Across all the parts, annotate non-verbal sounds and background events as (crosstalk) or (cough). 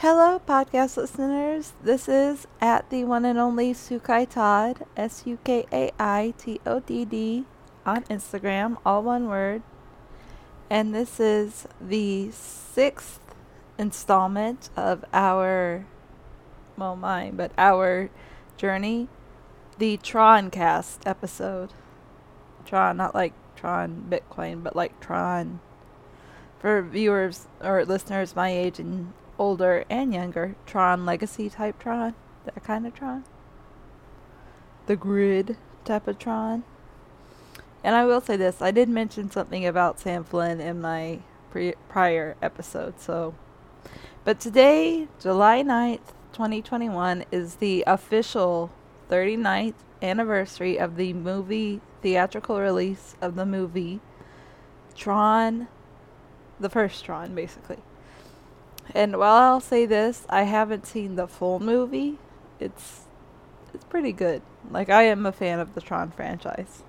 Hello, podcast listeners. This is at the one and only Sukai Todd, S U K A I T O D D, on Instagram, all one word. And this is the sixth installment of our, well, mine, but our journey, the Tron cast episode. Tron, not like Tron Bitcoin, but like Tron. For viewers or listeners my age and older and younger, Tron Legacy type Tron, that kind of Tron. The grid type of Tron. And I will say this, I did mention something about Sam Flynn in my pre- prior episode, so but today, July 9th, 2021 is the official 39th anniversary of the movie theatrical release of the movie Tron the first Tron basically. And while I'll say this, I haven't seen the full movie. It's it's pretty good. Like I am a fan of the Tron franchise.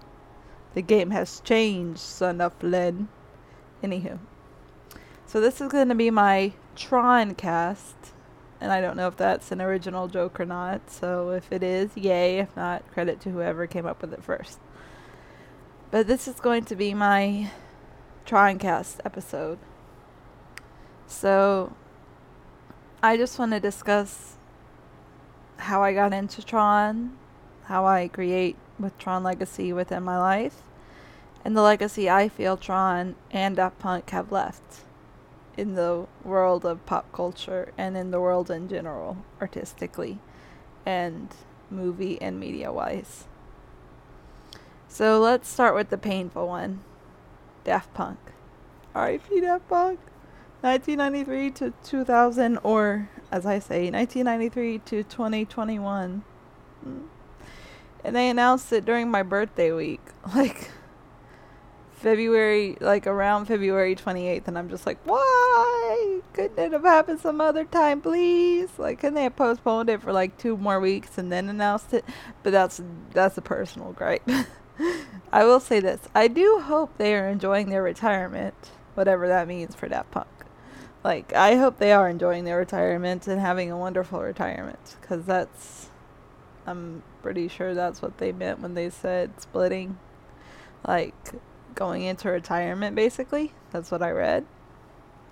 The game has changed, son of Flynn. Anywho. So this is gonna be my Tron cast. And I don't know if that's an original joke or not. So if it is, yay. If not, credit to whoever came up with it first. But this is going to be my Tron cast episode. So I just want to discuss how I got into Tron, how I create with Tron Legacy within my life, and the legacy I feel Tron and Daft Punk have left in the world of pop culture and in the world in general, artistically and movie and media wise. So let's start with the painful one Daft Punk. R.I.P. Daft Punk. 1993 to 2000, or as I say, 1993 to 2021. Mm. And they announced it during my birthday week. (laughs) Like, February, like around February 28th, and I'm just like, why? Couldn't it have happened some other time, please? Like, couldn't they have postponed it for like two more weeks and then announced it? But that's that's a personal gripe. (laughs) I will say this: I do hope they are enjoying their retirement, whatever that means for Daft Punk. Like, I hope they are enjoying their retirement and having a wonderful retirement, because that's, I'm pretty sure that's what they meant when they said splitting. Like, going into retirement, basically. That's what I read.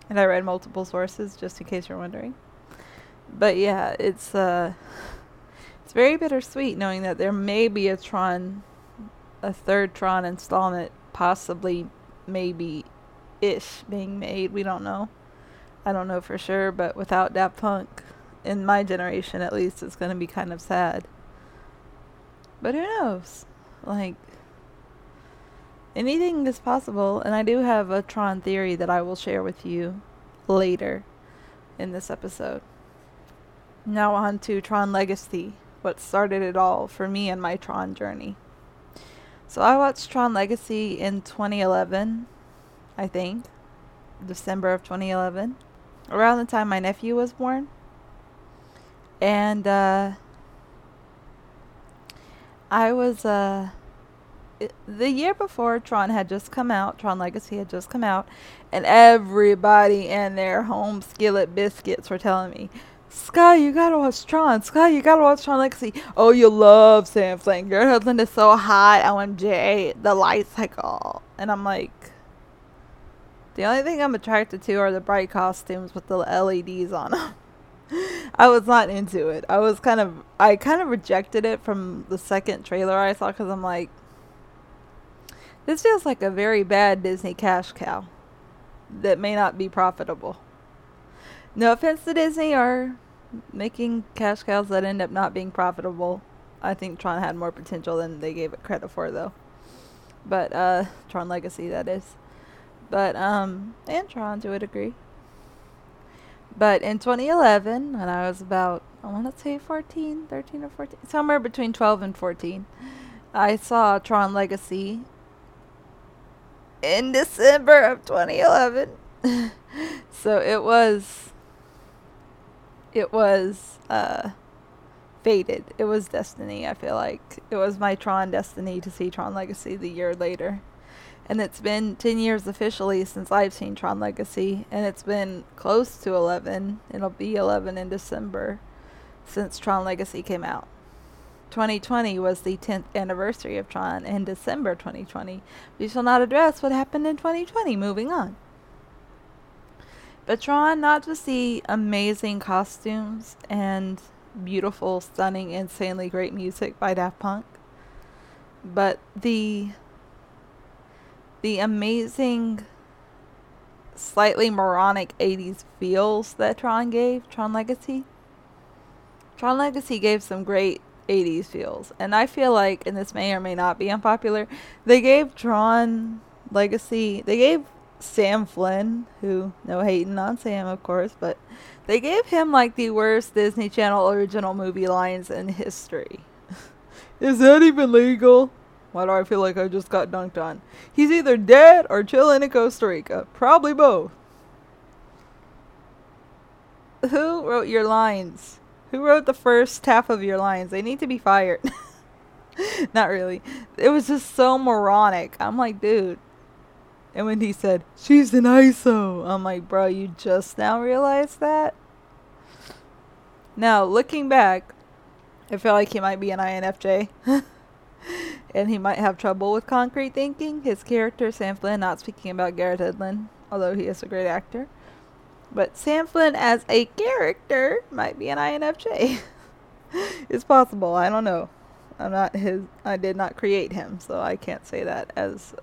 And I read multiple sources, just in case you're wondering. But yeah, it's, uh, it's very bittersweet knowing that there may be a Tron, a third Tron installment, possibly, maybe ish being made. We don't know. I don't know for sure, but without Daft Punk, in my generation at least, it's going to be kind of sad. But who knows? Like, anything is possible, and I do have a Tron theory that I will share with you later in this episode. Now, on to Tron Legacy, what started it all for me and my Tron journey. So, I watched Tron Legacy in 2011, I think, December of 2011 around the time my nephew was born. And uh, I was uh, the year before Tron had just come out, Tron Legacy had just come out, and everybody and their home skillet biscuits were telling me, Skye, you gotta watch Tron. Skye, you gotta watch Tron Legacy. Oh, you love Sam Flynn. Your husband is so hot. OMG. The lights like all. And I'm like, the only thing I'm attracted to are the bright costumes with the LEDs on them. (laughs) I was not into it. I was kind of, I kind of rejected it from the second trailer I saw because I'm like, this feels like a very bad Disney cash cow that may not be profitable. No offense to Disney or making cash cows that end up not being profitable. I think Tron had more potential than they gave it credit for, though. But, uh, Tron Legacy, that is. But um and Tron to a degree. But in 2011, when I was about I want to say 14, 13 or 14, somewhere between 12 and 14, I saw Tron Legacy in December of 2011. (laughs) so it was it was uh fated. It was destiny, I feel like. It was my Tron destiny to see Tron Legacy the year later. And it's been 10 years officially since I've seen Tron Legacy, and it's been close to 11. It'll be 11 in December since Tron Legacy came out. 2020 was the 10th anniversary of Tron in December 2020. We shall not address what happened in 2020. Moving on. But Tron, not just the amazing costumes and beautiful, stunning, insanely great music by Daft Punk, but the the amazing slightly moronic 80s feels that Tron gave, Tron Legacy. Tron Legacy gave some great 80s feels. And I feel like, and this may or may not be unpopular, they gave Tron Legacy, they gave Sam Flynn, who, no hating on Sam, of course, but they gave him like the worst Disney Channel original movie lines in history. (laughs) Is that even legal? Why do I feel like I just got dunked on? He's either dead or chilling in Costa Rica. Probably both. Who wrote your lines? Who wrote the first half of your lines? They need to be fired. (laughs) Not really. It was just so moronic. I'm like, dude. And when he said, she's an ISO, I'm like, bro, you just now realized that? Now, looking back, I feel like he might be an INFJ. (laughs) and he might have trouble with concrete thinking. His character, Sam Flynn, not speaking about Garrett Hedlund, although he is a great actor. But Sam Flynn as a character might be an INFJ. (laughs) it's possible. I don't know. I'm not his. I did not create him, so I can't say that as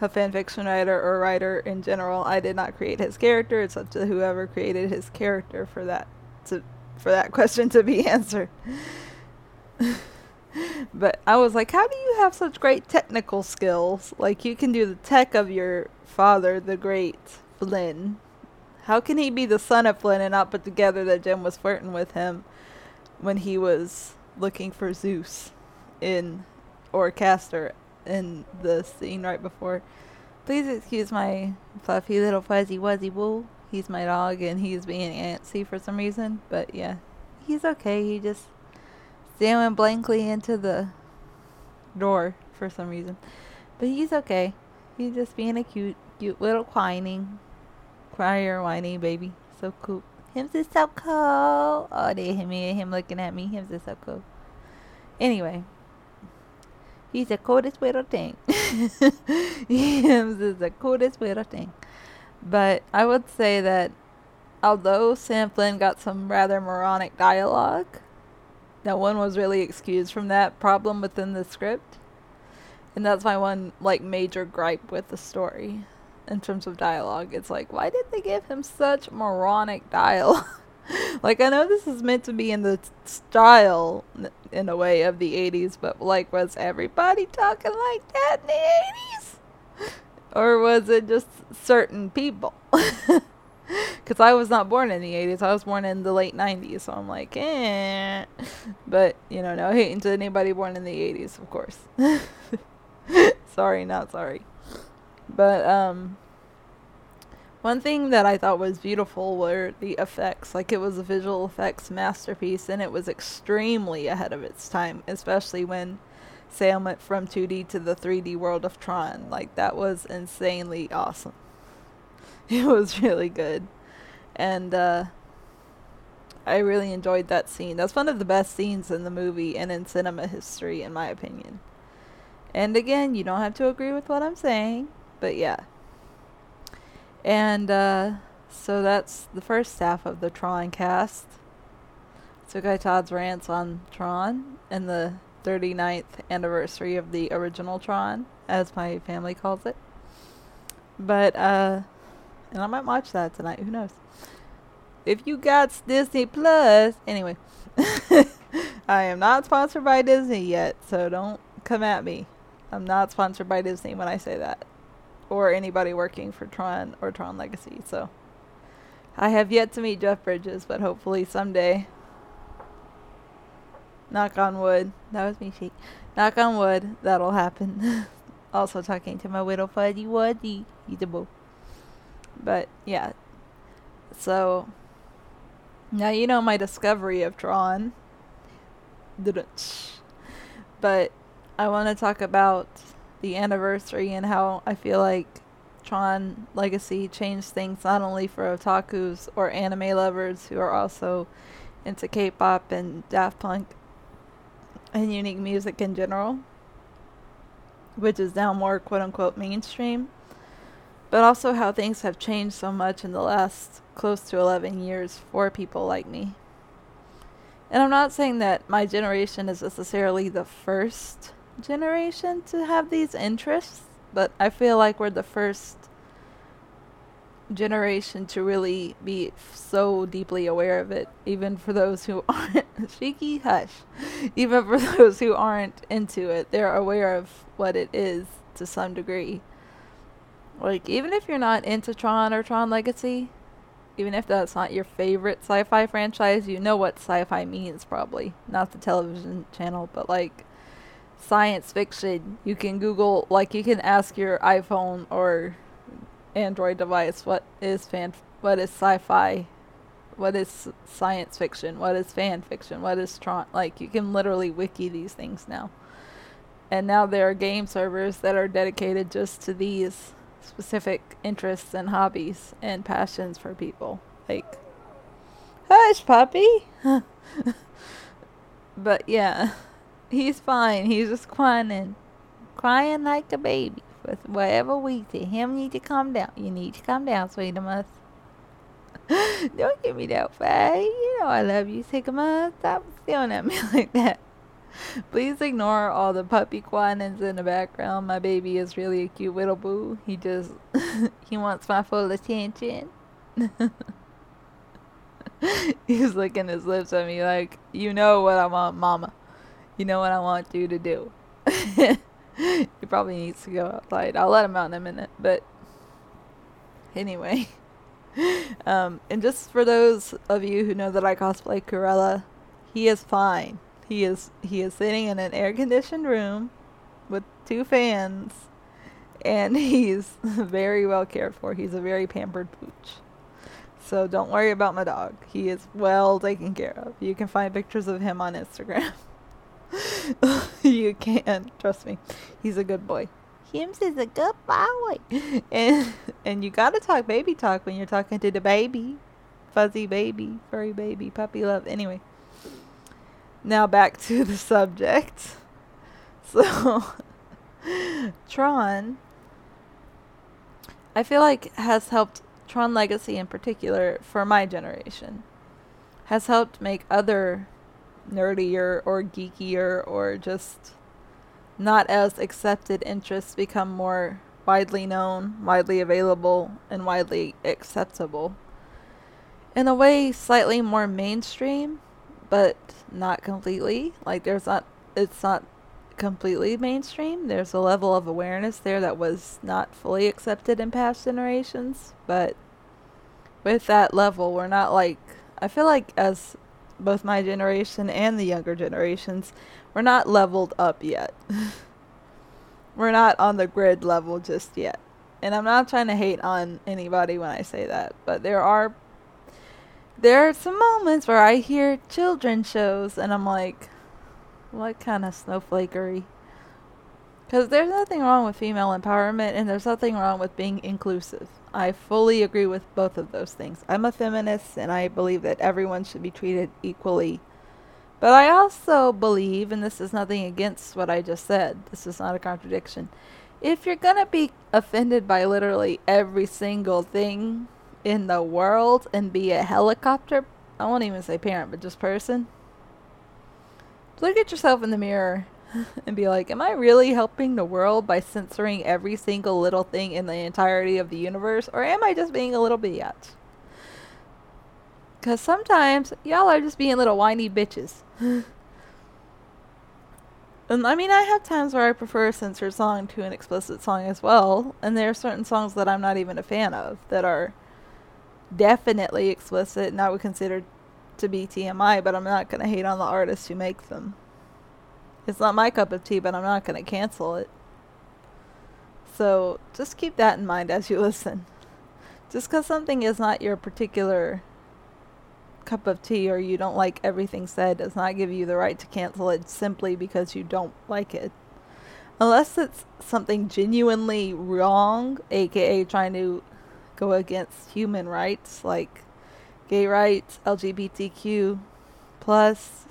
a fan fiction writer or writer in general. I did not create his character. It's up to whoever created his character for that to for that (laughs) question to be answered. (laughs) (laughs) but I was like, how do you have such great technical skills? Like you can do the tech of your father, the great Flynn. How can he be the son of Flynn and not put together that Gem was flirting with him when he was looking for Zuse in or Castor in the scene right before? Please excuse my fluffy little fuzzy wuzzy wool. He's my dog and he's being antsy for some reason. But yeah, he's okay. He just staring blankly into the door for some reason. But he's okay. He's just being a cute, cute little whining crier, whiny baby. So cool. Him's is so cool. Oh, they him him looking at me. Him's is so cool. Anyway, he's the coolest little thing. (laughs) Him's is the coolest little thing. But I would say that although Sam Flynn got some rather moronic dialogue, no one was really excused from that problem within the script. And that's my one like major gripe with the story in terms of dialogue. It's like, why did they give him such moronic dialogue? (laughs) like, I know this is meant to be in the style, in a way, of the 80s, but like, was everybody talking like that in the 80s? (laughs) Or was it just certain people? (laughs) (laughs) Because I was not born in the 80s. I was born in the late 90s. So I'm like, eh. But, you know, no hating to anybody born in the 80s, of course. (laughs) sorry, not sorry. But um, one thing that I thought was beautiful were the effects. Like it was a visual effects masterpiece, and it was extremely ahead of its time, especially when Sam went from 2D to the 3D world of Tron. Like that was insanely awesome. (laughs) It was really good, and uh, I really enjoyed that scene. That's one of the best scenes in the movie and in cinema history, in my opinion. And again, you don't have to agree with what I'm saying. But yeah. And uh, so that's the first half of the Tron cast. Sukai Todd's rants on Tron and the 39th anniversary of the original Tron, as my family calls it. But, uh, and I might watch that tonight, who knows. If you got Disney Plus, anyway, (laughs) I am not sponsored by Disney yet, so don't come at me. I'm not sponsored by Disney when I say that or anybody working for Tron or Tron Legacy. So I have yet to meet Jeff Bridges, but hopefully someday. Knock on wood. That was me, Sheik. Knock on wood. That'll happen. (laughs) also talking to my wuzzy. He's a boo. But yeah. So now you know my discovery of Tron. (laughs) But I want to talk about the anniversary and how I feel like Tron Legacy changed things not only for otakus or anime lovers who are also into K-pop and Daft Punk and unique music in general, which is now more quote unquote mainstream, but also how things have changed so much in the last close to 11 years for people like me. And I'm not saying that my generation is necessarily the first generation to have these interests, but I feel like we're the first generation to really be so deeply aware of it, even for those who (laughs) aren't cheeky hush. Even for those who aren't into it, they're aware of what it is to some degree. Like even if you're not into Tron or Tron Legacy, even if that's not your favorite sci-fi franchise, you know what sci-fi means probably. Not the television channel, but like science fiction. You can Google like you can ask your iPhone or Android device what is fan what is sci-fi? What is science fiction? What is fan fiction? What is tron? Like you can literally wiki these things now. And now there are game servers that are dedicated just to these specific interests and hobbies and passions for people like hush puppy (laughs) but yeah he's fine he's just crying crying like a baby with whatever we tell him need to calm down. You need to calm down, sweetheart. (laughs) Don't give me that face. You know I love you, Sigma. Stop staring at me (laughs) like that. (laughs) Please ignore all the puppy quanins in the background. My baby is really a cute little boo. He just (laughs) he wants my full attention. (laughs) He's licking his lips at me like, you know what I want, mama. You know what I want you to do. he probably needs to go outside. I'll let him out in a minute, but anyway. Um, and just for those of you who know that I cosplay Cruella, he is fine. He is he is sitting in an air conditioned room with two fans and (laughs) he's very well cared for. He's a very pampered pooch. So don't worry about my dog. He is well taken care of. You can find pictures of him on Instagram. (laughs) you can trust me. He's a good boy. Hims is a good boy, (laughs) and and you gotta talk baby talk when you're talking to the baby, fuzzy baby, furry baby, puppy love. Anyway, now back (laughs) to the subject. So, (laughs) Tron, I feel like has helped Tron Legacy in particular for my generation, has helped make other nerdier or geekier or just not as accepted interests become more widely known, widely available, and widely acceptable. In a way, slightly more mainstream, but not completely. Like, there's not, it's not completely mainstream. There's a level of awareness there that was not fully accepted in past generations, but with that level, we're not like, I feel like as both my generation and the younger generations, we're not leveled up yet. (laughs) we're not on the grid level just yet. And I'm not trying to hate on anybody when I say that, but there are there are some moments where I hear children shows and I'm like, what kind of snowflakery? Because there's nothing wrong with female empowerment and there's nothing wrong with being inclusive. I fully agree with both of those things. I'm a feminist and I believe that everyone should be treated equally. But I also believe, and this is nothing against what I just said, this is not a contradiction. If you're going to be offended by literally every single thing in the world and be a helicopter, I won't even say parent, but just person, look at yourself in the mirror (laughs) and be like, am I really helping the world by censoring every single little thing in the entirety of the universe? Or am I just being a little biatch? Because sometimes y'all are just being little whiny bitches. (laughs) and I mean, I have times where I prefer a censored song to an explicit song as well. And there are certain songs that I'm not even a fan of that are definitely explicit and I would consider to be TMI, but I'm not going to hate on the artists who make them. It's not my cup of tea, but I'm not going to cancel it. So just keep that in mind as you (laughs) listen. Just because something is not your particular cup of tea or you don't like everything said does not give you the right to cancel it simply because you don't like it. unless it's something genuinely wrong, aka trying to go against human rights like gay rights, LGBTQ plus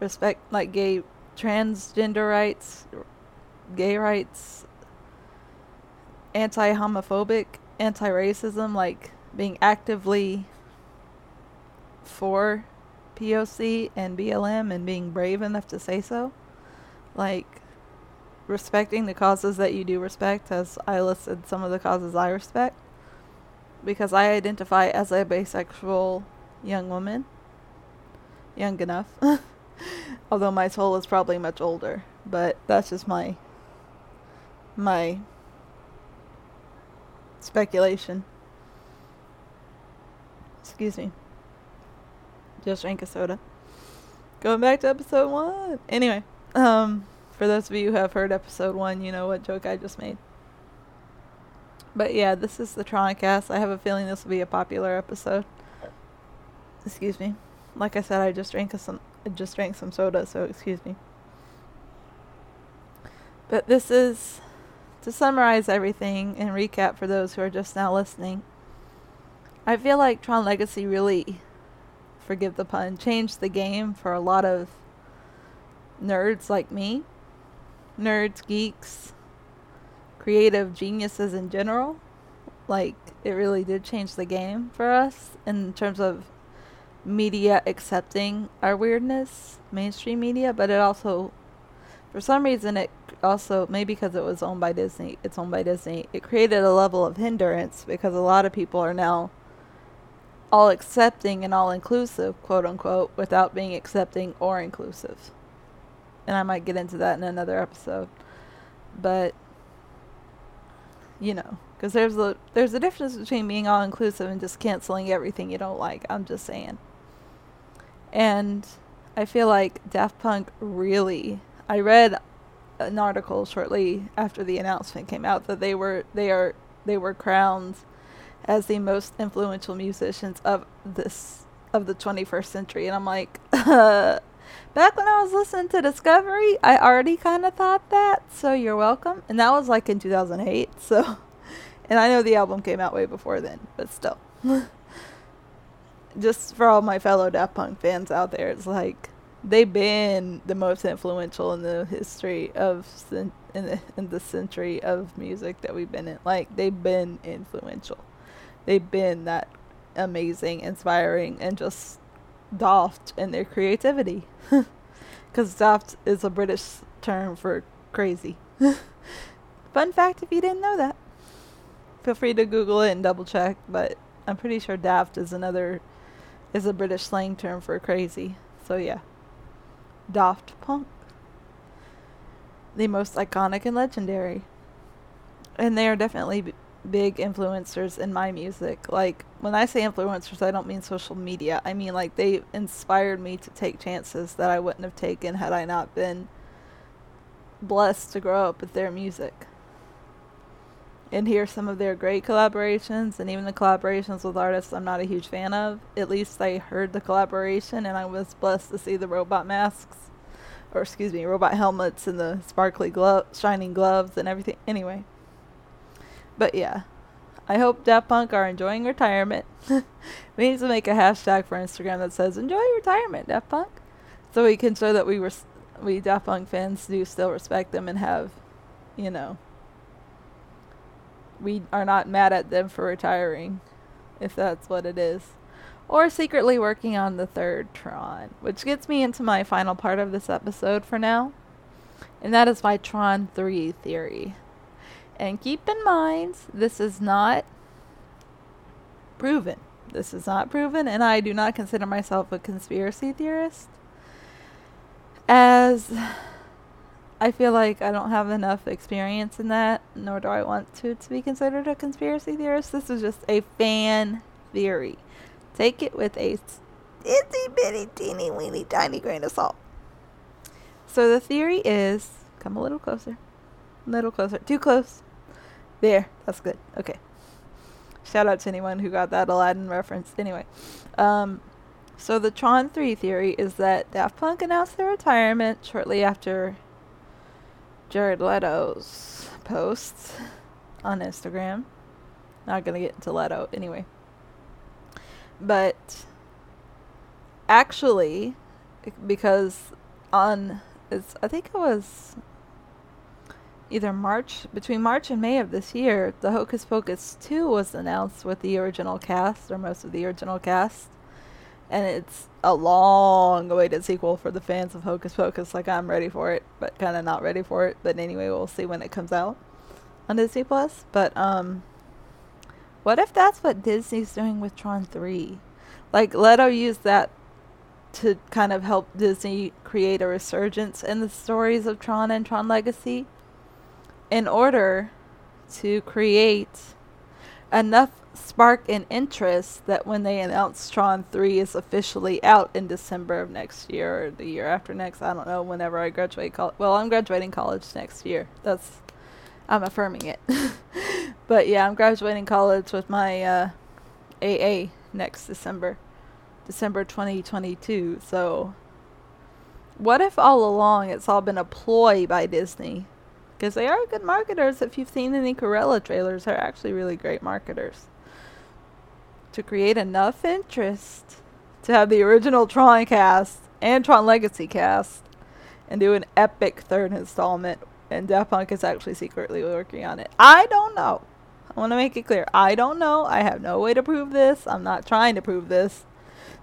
respect like gay transgender rights, gay rights, anti-homophobic, anti-racism like being actively for POC and BLM and being brave enough to say so. Like respecting the causes that you do respect, as I listed some of the causes I respect, because I identify as a bisexual young woman. Young enough. (laughs) Although my soul is probably much older, but that's just my my speculation. Excuse me. Just drank a soda. Going back to episode one. Anyway, um, for those of you who have heard episode one, you know what joke I just made. But yeah, this is the Tronicast. I have a feeling this will be a popular episode. Excuse me. Like I said, I just drank some I just drank some soda, so excuse me. But this is to summarize everything and recap for those who are just now listening. I feel like Tron Legacy really, forgive the pun, changed the game for a lot of nerds like me nerds, geeks, creative geniuses in general. Like, it really did change the game for us in terms of media accepting our weirdness, mainstream media, but it also, for some reason, it also, maybe because it was owned by Disney, it's owned by Disney, it created a level of hindrance because a lot of people are now all accepting and all inclusive, quote unquote, without being accepting or inclusive and I might get into that in another episode. But you know, because there's a there's a difference between being all inclusive and just canceling everything you don't like. I'm just saying. And I feel like Daft Punk really. I read an article shortly after the announcement came out that they were they are they were crowned as the most influential musicians of this of the 21st century and I'm like (laughs) uh, back when I was listening to Discovery, I already kind of thought that. So you're welcome. And that was like in 2008. (laughs) So, and I know the album came out way before then, but still. (laughs) Just for all my fellow Daft Punk fans out there, it's like they've been the most influential in the history of in the in the century of music that we've been in. Like they've been influential. They've been that amazing, inspiring, and just daft in their creativity. (laughs) Because daft is a British term for crazy. (laughs) Fun fact if you didn't know that. Feel free to Google it and double check, but I'm pretty sure daft is another is a British slang term for crazy. So yeah. Daft Punk. The most iconic and legendary. And they are definitely big influencers in my music. Like when I say influencers, I don't mean social media. I mean like they inspired me to take chances that I wouldn't have taken had I not been blessed to grow up with their music. And hear some of their great collaborations and even the collaborations with artists I'm not a huge fan of. At least I heard the collaboration and I was blessed to see the robot masks or excuse me, robot helmets and the sparkly glove shining gloves and everything. Anyway, but yeah, I hope Daft Punk are enjoying retirement. (laughs) we need to make a hashtag for Instagram that says "Enjoy retirement, Daft Punk," so we can show that we were we Daft Punk fans do still respect them and have, you know, we are not mad at them for retiring, if that's what it is. Or secretly working on the third Tron, which gets me into my final part of this episode for now. And that is my Tron 3 theory. And keep in mind, this is not proven. This is not proven, and I do not consider myself a conspiracy theorist. As I feel like I don't have enough experience in that, nor do I want to to be considered a conspiracy theorist. This is just a fan theory. Take it with a itty bitty teeny weeny tiny grain of salt. So the theory is come a little closer. A little closer. Too close. There. That's good. Okay. Shout out to anyone who got that Aladdin reference. Anyway. Um, so the Tron 3 theory is that Daft Punk announced their retirement shortly after Jared Leto's posts on Instagram. Not gonna get into Leto anyway. But actually, because on it's I think it was either March between March and May of this year, the Hocus Pocus 2 was announced with the original cast or most of the original cast. And it's a long awaited sequel for the fans of Hocus Pocus. Like I'm ready for it, but kind of not ready for it. But anyway, we'll see when it comes out on Disney Plus. But um what if that's what Disney's doing with Tron 3? Like Leto used that to kind of help Disney create a resurgence in the stories of Tron and Tron Legacy in order to create enough spark and interest that when they announce Tron 3 is officially out in December of next year or the year after next, I don't know, whenever I graduate college. Well, I'm graduating college next year. That's, I'm affirming it. (laughs) but yeah, I'm graduating college with my uh, AA next December. December 2022. So, what if all along it's all been a ploy by Disney? Because they are good marketers. If you've seen any Cruella trailers, they're actually really great marketers. To create enough interest to have the original Tron cast and Tron Legacy cast and do an epic third installment. And Daft Punk is actually secretly working on it. I don't know. I want to make it clear. I don't know. I have no way to prove this. I'm not trying to prove this.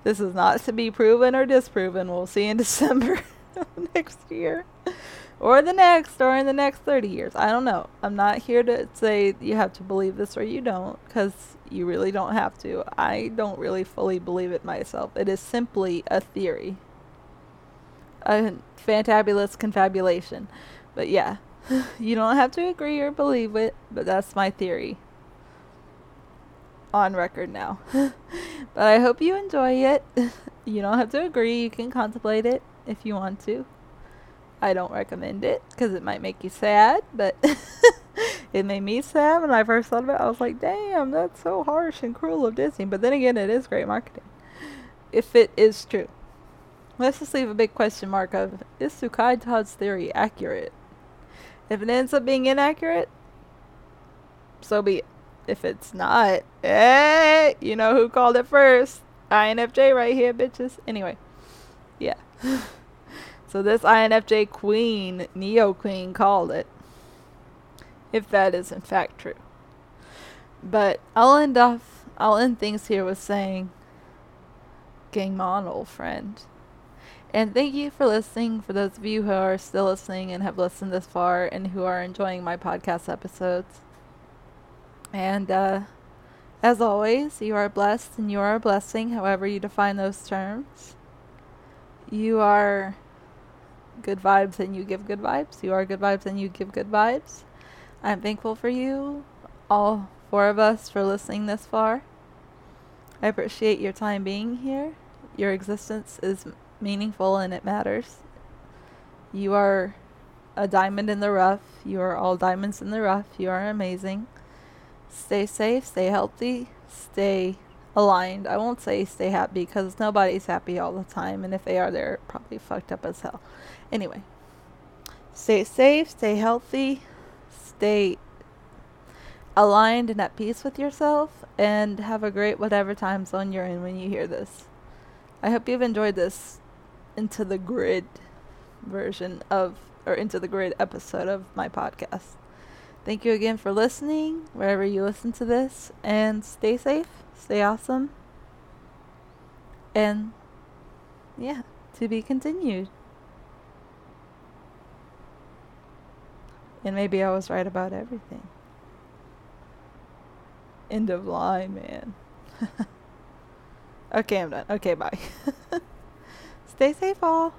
This is not to be proven or disproven. We'll see in (laughs) December (laughs) next year. Or the next, or in the next 30 years. I don't know. I'm not here to say you have to believe this or you don't, because you really don't have to. I don't really fully believe it myself. It is simply a theory. A fantabulous confabulation. But yeah, (laughs) you don't have to agree or believe it, but that's my theory on record now. (laughs) but I hope you enjoy it. (laughs) you don't have to agree. You can contemplate it if you want to. I don't recommend it because it might make you sad, but (laughs) it made me sad when I first thought of it. I was like, damn, that's so harsh and cruel of Disney. But then again, it is great marketing. If it is true. Let's just leave a big question mark of is Sukai Todd's theory accurate? If it ends up being inaccurate, so be it if it's not, hey, you know who called it first? INFJ right here, bitches. Anyway, yeah. (laughs) so this INFJ queen, Neo Queen, called it. If that is in fact true. But I'll end off, I'll end things here with saying, Gang on, old friend. And thank you for listening. For those of you who are still listening and have listened this far and who are enjoying my podcast episodes. And uh, as always, you are blessed and you are a blessing, however you define those terms. You are good vibes and you give good vibes. You are good vibes and you give good vibes. I'm thankful for you, all four of us, for listening this far. I appreciate your time being here. Your existence is meaningful and it matters. You are a diamond in the rough. You are all diamonds in the rough. You are amazing stay safe, stay healthy, stay aligned. I won't say stay happy because nobody's happy all the time, and if they are, they're probably fucked up as hell. Anyway, stay safe, stay healthy, stay aligned and at peace with yourself, and have a great whatever time zone you're in when you hear this. I hope you've enjoyed this into the grid version of, or into the grid episode of my podcast. Thank you again for listening, wherever you listen to this, and stay safe, stay awesome, and yeah, to be continued. And maybe I was right about everything. End of line, man. (laughs) okay, I'm done. Okay, bye. (laughs) Stay safe, all.